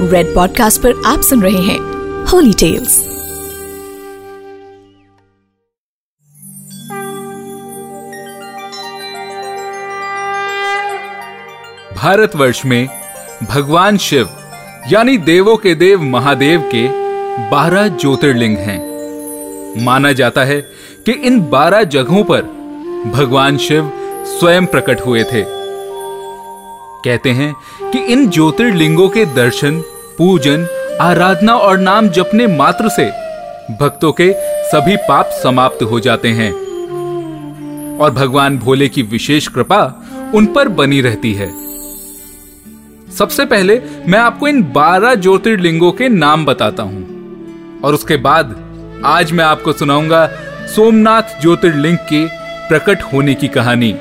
Red podcast पर आप सुन रहे हैं होली टेल्स भारतवर्ष में भगवान शिव, यानी देवों के देव महादेव के बारह ज्योतिर्लिंग हैं। माना जाता है कि इन बारह जगहों पर भगवान शिव स्वयं प्रकट हुए थे। कहते हैं कि इन ज्योतिर्लिंगों के दर्शन, पूजन, आराधना और नाम जपने मात्र से भक्तों के सभी पाप समाप्त हो जाते हैं। और भगवान भोले की विशेष कृपा उन पर बनी रहती है। सबसे पहले मैं आपको इन बारह ज्योतिर्लिंगों के नाम बताता हूँ। और उसके बाद आज मैं आपको सुनाऊँगा सोमनाथ ज्योतिर्लिंग के प्रकट होने की कहानी,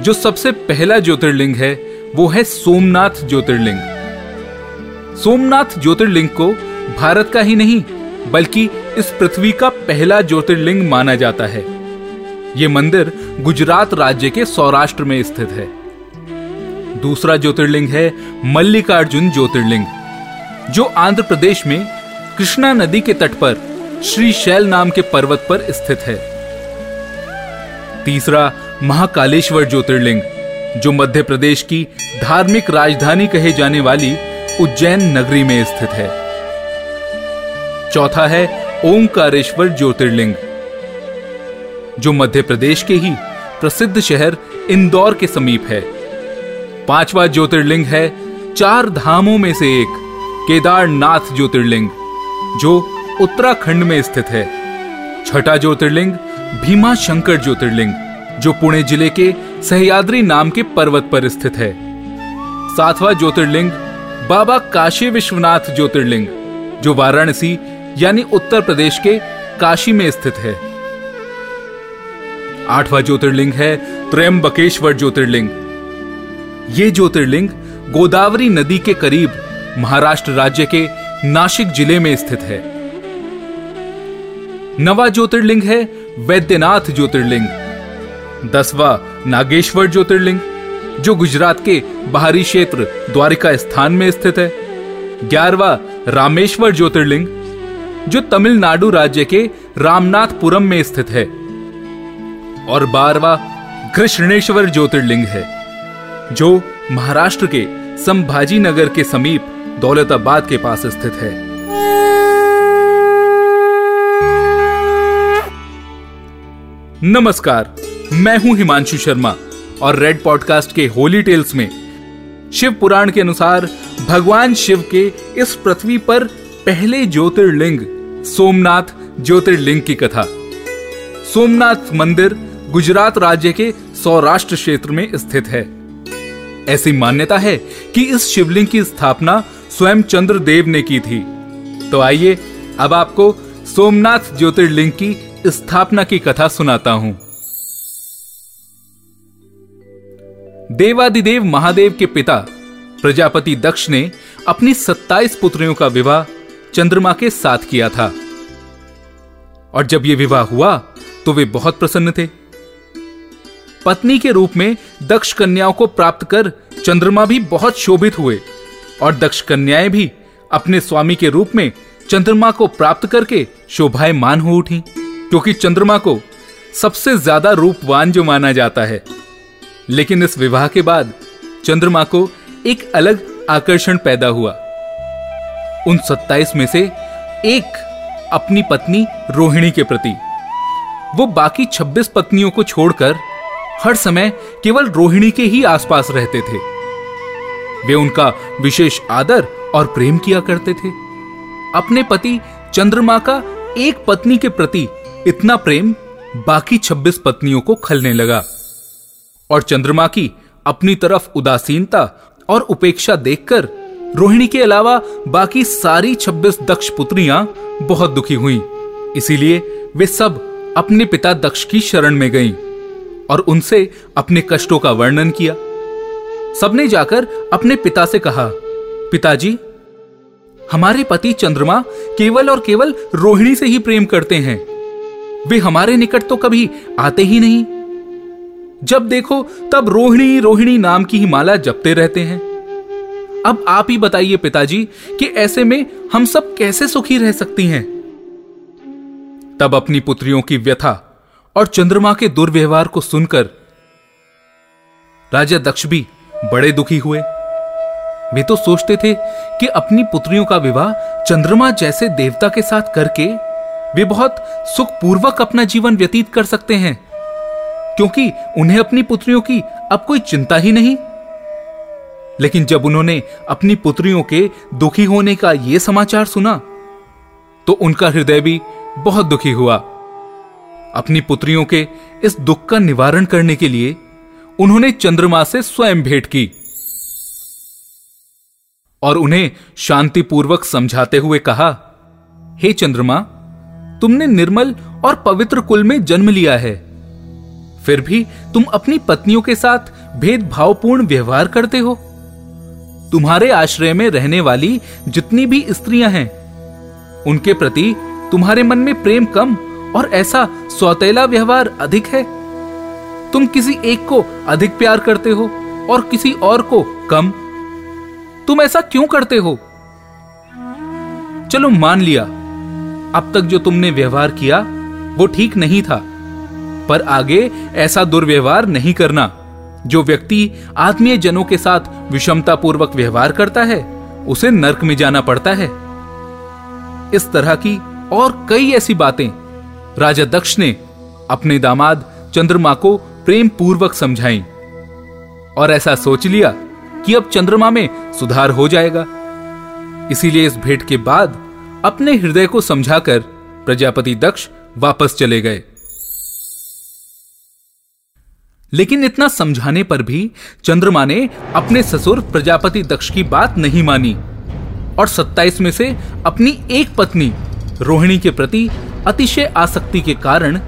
जो सबसे पहला ज्योतिर्लिंग है वो है सोमनाथ ज्योतिर्लिंग। सोमनाथ ज्योतिर्लिंग को भारत का ही नहीं, बल्कि इस पृथ्वी का पहला ज्योतिर्लिंग माना जाता है। ये मंदिर गुजरात राज्य के सौराष्ट्र में स्थित है। दूसरा ज्योतिर्लिंग है मल्लिकार्जुन ज्योतिर्लिंग, जो आंध्र प्रदेश में कृष्णा नदी के तट पर श्री शैल नाम के पर्वत पर स्थित है। तीसरा महाकालेश्वर ज्योतिर्लिंग जो मध्य प्रदेश की धार्मिक राजधानी कहे जाने वाली उज्जैन नगरी में स्थित है। चौथा है ओंकारेश्वर ज्योतिर्लिंग, जो मध्य प्रदेश के ही प्रसिद्ध शहर इंदौर के समीप है। पांचवा ज्योतिर्लिंग है चार धामों में से एक, केदारनाथ ज्योतिर्लिंग, जो उत्तराखंड में स्थित है। छठा ज्योतिर्लिंग भीमा शंकर ज्योतिर्लिंग, जो पुणे ज़िले के सह्याद्री नाम के पर्वत पर स्थित है। सातवां ज्योतिर्लिंग बाबा काशी विश्वनाथ ज्योतिर्लिंग, जो वाराणसी यानी उत्तर प्रदेश के काशी में स्थित है। आठवां ज्योतिर्लिंग है त्रयंबकेश्वर ज्योतिर्लिंग। ये ज्योतिर्लिंग गोदावरी नदी के करीब महाराष्ट्र राज्य के नासिक ज़िले में स्थित है। नवा ज्योतिर्लिंग है वैद्यनाथ ज्योतिर्लिंग। दसवा नागेश्वर ज्योतिर्लिंग, जो गुजरात के बाहरी क्षेत्र द्वारिका स्थान में स्थित है। ग्यारहवा रामेश्वर ज्योतिर्लिंग, जो तमिलनाडु राज्य के रामनाथपुरम में स्थित है। और बारवा कृष्णेश्वर ज्योतिर्लिंग है, जो महाराष्ट्र के संभाजी नगर के समीप दौलताबाद के पास स्थित है। नमस्कार मैं हूँ हिमांशु शर्मा और रेड पॉडकास्ट के होली टेल्स में शिव पुराण के अनुसार भगवान शिव के इस पृथ्वी पर पहले ज्योतिर्लिंग, सोमनाथ ज्योतिर्लिंग की कथा। सोमनाथ मंदिर गुजरात राज्य के सौराष्ट्र क्षेत्र में स्थित है। ऐसी मान्यता है कि इस शिवलिंग की स्थापना स्वयं चंद्रदेव ने की थी। तो आइए, अब आपको सोमनाथ ज्योतिर्लिंग की स्थापना की कथा सुनाता हूँ। देवादिदेव महादेव के पिता, प्रजापति दक्ष ने अपनी 27 पुत्रियों का विवाह चंद्रमा के साथ किया था। और जब यह विवाह हुआ तो वे बहुत प्रसन्न थे। पत्नी के रूप में दक्ष कन्याओं को प्राप्त कर चंद्रमा भी बहुत शोभित हुए, और दक्ष कन्याएँ भी अपने स्वामी के रूप में चंद्रमा को प्राप्त करके शोभायमान हो उठी, क्योंकि चंद्रमा को सबसे ज़्यादा रूपवान जो माना जाता है। लेकिन इस विवाह के बाद चंद्रमा को एक अलग आकर्षण पैदा हुआ। उन 27 में से एक अपनी पत्नी रोहिणी के प्रति। वो बाकी 26 पत्नियों को छोड़कर हर समय केवल रोहिणी के ही आसपास रहते थे। वे उनका विशेष आदर और प्रेम किया करते थे। अपने पति चंद्रमा का एक पत्नी के प्रति इतना प्रेम बाकी 26 पत्नियों को खलने लगा। और चंद्रमा की अपनी तरफ़ उदासीनता और उपेक्षा देखकर रोहिणी के अलावा बाकी सारी 26 दक्ष पुत्रियाँ बहुत दुखी हुईं। इसीलिए वे सब अपने पिता दक्ष की शरण में गईं और उनसे अपने कष्टों का वर्णन किया। सबने जाकर अपने पिता से कहा, पिताजी, हमारे पति चंद्रमा केवल और केवल रोहिणी से ही प्रेम करते हैं। वे हमारे निकट तो कभी आते ही नहीं। जब देखो तब रोहिणी रोहिणी नाम की ही माला जपते रहते हैं। अब आप ही बताइए पिताजी कि ऐसे में हम सब कैसे सुखी रह सकती हैं? तब अपनी पुत्रियों की व्यथा और चंद्रमा के दुर्व्यवहार को सुनकर राजा दक्ष भी बड़े दुखी हुए। वे तो सोचते थे कि अपनी पुत्रियों का विवाह चंद्रमा जैसे देवता के साथ करके वे बहुत सुखपूर्वक अपना जीवन व्यतीत कर सकते हैं। क्योंकि उन्हें अपनी पुत्रियों की अब कोई चिंता ही नहीं। लेकिन जब उन्होंने अपनी पुत्रियों के दुखी होने का यह समाचार सुना तो उनका हृदय भी बहुत दुखी हुआ। अपनी पुत्रियों के इस दुख का निवारण करने के लिए उन्होंने चंद्रमा से स्वयं भेंट की और उन्हें शांतिपूर्वक समझाते हुए कहा, हे चंद्रमा, तुमने निर्मल और पवित्र कुल में जन्म लिया है। फिर भी तुम अपनी पत्नियों के साथ भेदभावपूर्ण व्यवहार करते हो। तुम्हारे आश्रय में रहने वाली जितनी भी स्त्रियाँ हैं, उनके प्रति तुम्हारे मन में प्रेम कम और ऐसा सौतेला व्यवहार अधिक है। तुम किसी एक को अधिक प्यार करते हो और किसी और को कम। तुम ऐसा क्यों करते हो? चलो मान लिया, अब तक जो तुमने व्यवहार किया, वो ठीक नहीं था। पर आगे ऐसा दुर्व्यवहार नहीं करना। जो व्यक्ति आत्मीय जनों के साथ विषमता पूर्वक व्यवहार करता है, उसे नरक में जाना पड़ता है। इस तरह की और कई ऐसी बातें राजा दक्ष ने अपने दामाद चंद्रमा को प्रेम पूर्वक समझाई और ऐसा सोच लिया कि अब चंद्रमा में सुधार हो जाएगा। इसीलिए इस भेंट के बाद अपने हृदय को समझाकर प्रजापति दक्ष वापस चले गए। लेकिन इतना समझाने पर भी चंद्रमा ने अपने ससुर प्रजापति दक्ष की बात नहीं मानी और 27 में से अपनी एक पत्नी, रोहिणी के प्रति अतिशय आसक्ति के कारण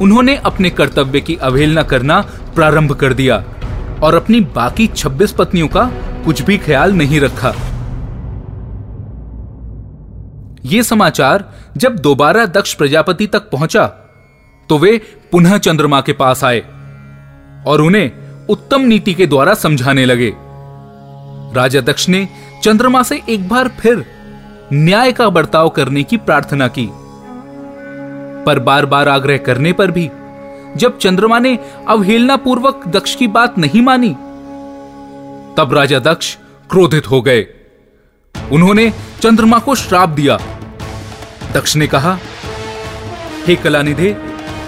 उन्होंने अपने कर्तव्य की अवहेलना करना प्रारंभ कर दिया और अपनी बाकी 26 पत्नियों का कुछ भी ख्याल नहीं रखा। ये समाचार जब दोबारा दक्ष प्रजापति तक पहुँचा तो वे पुनः चंद्रमा के पास आए। और उन्हें उत्तम नीति के द्वारा समझाने लगे। राजा दक्ष ने चंद्रमा से एक बार फिर न्याय का बर्ताव करने की प्रार्थना की। पर बार बार आग्रह करने पर भी, जब चंद्रमा ने अवहेलना पूर्वक दक्ष की बात नहीं मानी, तब राजा दक्ष क्रोधित हो गए। उन्होंने चंद्रमा को श्राप दिया। दक्ष ने कहा, हे कलानिधे,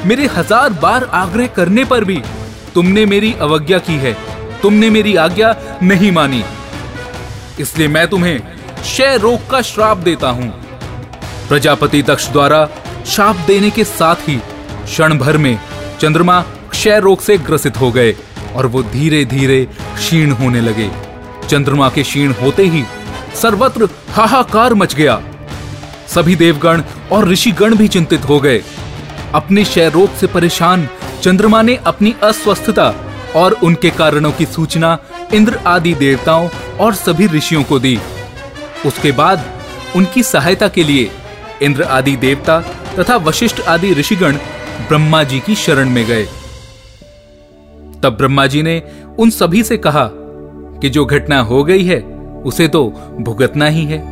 मेरे हज़ार बार आग्रह करने पर भी तुमने मेरी अवज्ञा की है। तुमने मेरी आज्ञा नहीं मानी। इसलिए मैं तुम्हें क्षय रोग का श्राप देता हूँ। प्रजापति दक्ष द्वारा शाप देने के साथ ही क्षण भर में चंद्रमा क्षय रोग से ग्रसित हो गए और वो धीरे धीरे क्षीण होने लगे। चंद्रमा के क्षीण होते ही सर्वत्र हाहाकार मच गया। सभी देवगण और ऋषिगण भी चिंतित हो गए। अपने क्षय रोग से परेशान चंद्रमा ने अपनी अस्वस्थता और उनके कारणों की सूचना इंद्र आदि देवताओं और सभी ऋषियों को दी। उसके बाद उनकी सहायता के लिए इंद्र आदि देवता तथा वशिष्ठ आदि ऋषिगण ब्रह्मा जी की शरण में गए। तब ब्रह्मा जी ने उन सभी से कहा कि जो घटना हो गई है, उसे तो भुगतना ही है,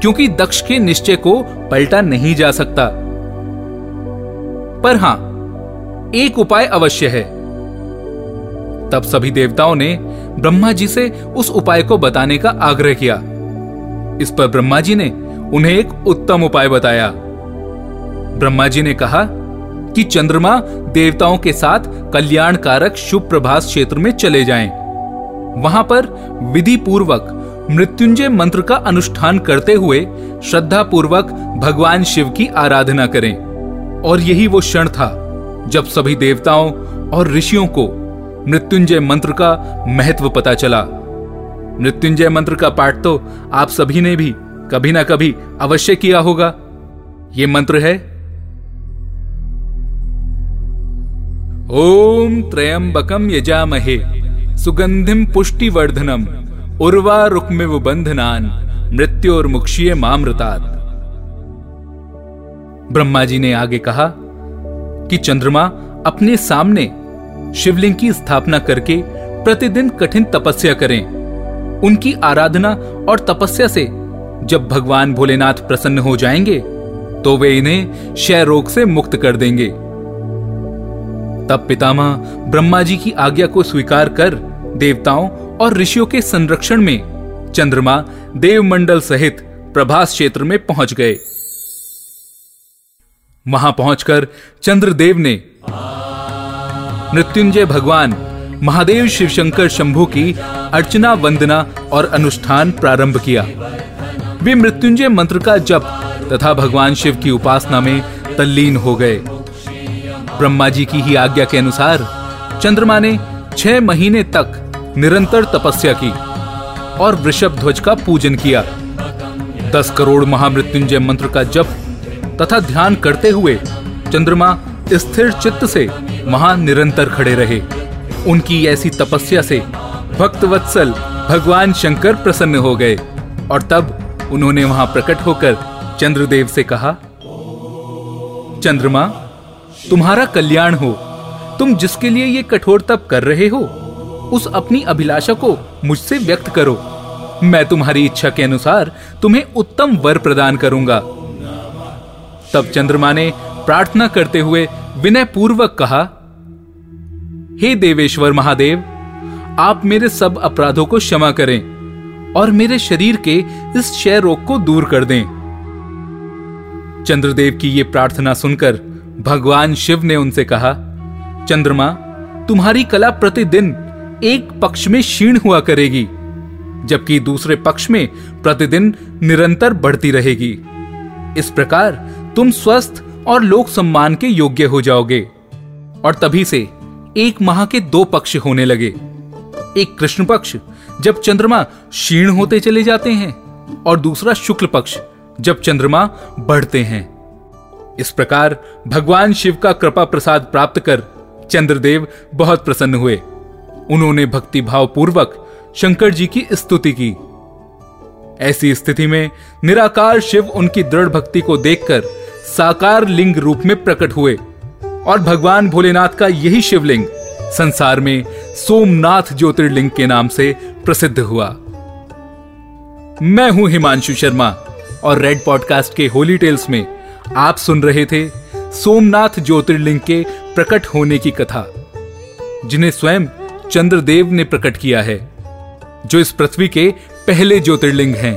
क्योंकि दक्ष के निश्चय को पलटा नहीं जा सकता। पर हाँ एक उपाय अवश्य है। तब सभी देवताओं ने ब्रह्मा जी से उस उपाय को बताने का आग्रह किया। इस पर ब्रह्मा जी ने उन्हें एक उत्तम उपाय बताया। ब्रह्मा जी ने कहा कि चंद्रमा देवताओं के साथ कल्याण कारक शुभ प्रभास क्षेत्र में चले जाएँ। वहाँ पर विधि पूर्वक मृत्युंजय मंत्र का अनुष्ठान करते हुए श्रद्धा पूर्वक भगवान शिव की आराधना करें। और यही वो क्षण था जब सभी देवताओं और ऋषियों को मृत्युंजय मंत्र का महत्व पता चला। मृत्युंजय मंत्र का पाठ तो आप सभी ने भी कभी ना कभी अवश्य किया होगा। ये मंत्र है, ओम त्रयंबकम यजामहे, सुगंधिम पुष्टिवर्धनम, उर्वा रुक्मिव बंधनान मृत्यु और मुक्षीय मामृतात। ब्रह्मा जी ने आगे कहा कि चंद्रमा अपने सामने शिवलिंग की स्थापना करके प्रतिदिन कठिन तपस्या करें। उनकी आराधना और तपस्या से जब भगवान भोलेनाथ प्रसन्न हो जाएँगे तो वे इन्हें क्षय रोग से मुक्त कर देंगे। तब पितामह ब्रह्मा जी की आज्ञा को स्वीकार कर देवताओं और ऋषियों के संरक्षण में चंद्रमा देवमंडल सहित प्रभास क्षेत्र में पहुँच गए। वहाँ पहुंचकर चंद्रदेव ने मृत्युंजय भगवान, महादेव शिवशंकर शंभु की अर्चना, वंदना और अनुष्ठान प्रारंभ किया। वे मृत्युंजय मंत्र का जप तथा भगवान शिव की उपासना में तल्लीन हो गए। ब्रह्मा जी की ही आज्ञा के अनुसार चंद्रमा ने छह महीने तक निरंतर तपस्या की और वृषभ ध्वज का पूजन किया। दस करोड़ महामृत्युंजय मंत्र का जप तथा ध्यान करते हुए चंद्रमा स्थिर चित्त से वहाँ निरंतर खड़े रहे। उनकी ऐसी तपस्या से भक्त वत्सल भगवान शंकर प्रसन्न हो गए और तब उन्होंने वहाँ प्रकट होकर चंद्रदेव से कहा, चंद्रमा, तुम्हारा कल्याण हो। तुम जिसके लिए ये कठोर तप कर रहे हो, उस अपनी अभिलाषा को मुझसे व्यक्त करो। मैं तुम्हारी इच्छा के अनुसार तुम्हें उत्तम वर प्रदान करूँगा। तब चंद्रमा ने प्रार्थना करते हुए विनय पूर्वक कहा, हे देवेश्वर महादेव, आप मेरे सब अपराधों को क्षमा करें और मेरे शरीर के इस क्षय रोग को दूर कर दें चंद्रदेव की ये प्रार्थना सुनकर भगवान शिव ने उनसे कहा, चंद्रमा, तुम्हारी कला प्रतिदिन एक पक्ष में क्षीण हुआ करेगी, जबकि दूसरे पक्ष में प्रतिदिन निरंतर बढ़ती रहेगी। इस प्रकार तुम स्वस्थ और लोक सम्मान के योग्य हो जाओगे। और तभी से एक माह के दो पक्ष होने लगे। एक कृष्ण पक्ष, जब चंद्रमा क्षीण होते चले जाते हैं, और दूसरा शुक्ल पक्ष, जब चंद्रमा बढ़ते हैं। इस प्रकार भगवान शिव का कृपा प्रसाद प्राप्त कर चंद्रदेव बहुत प्रसन्न हुए। उन्होंने भक्ति भाव पूर्वक शंकर जी की स्तुति की। ऐसी स्थिति में निराकार शिव उनकी दृढ़ भक्ति को देखकर साकार लिंग रूप में प्रकट हुए और भगवान भोलेनाथ का यही शिवलिंग संसार में सोमनाथ ज्योतिर्लिंग के नाम से प्रसिद्ध हुआ। मैं हूँ हिमांशु शर्मा और रेड पॉडकास्ट के होली टेल्स में आप सुन रहे थे सोमनाथ ज्योतिर्लिंग के प्रकट होने की कथा, जिन्हें स्वयं चंद्रदेव ने प्रकट किया है, जो इस पृथ्वी के पहले ज्योतिर्लिंग हैं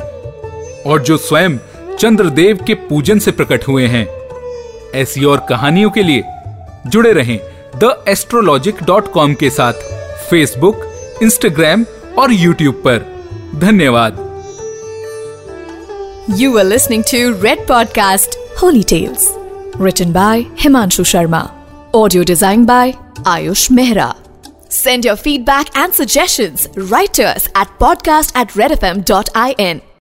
और जो स्वयं चंद्रदेव के पूजन से प्रकट हुए हैं। ऐसी और कहानियों के लिए जुड़े रहें द एस्ट्रोलॉजिक डॉट कॉम के साथ फेसबुक इंस्टाग्राम और यूट्यूब पर। धन्यवाद। You are listening to Red podcast holy tales return by Himanshu Sharma audio design by Ayush Mehra send your feedback and suggestion writers at podcast at Red F M dot I N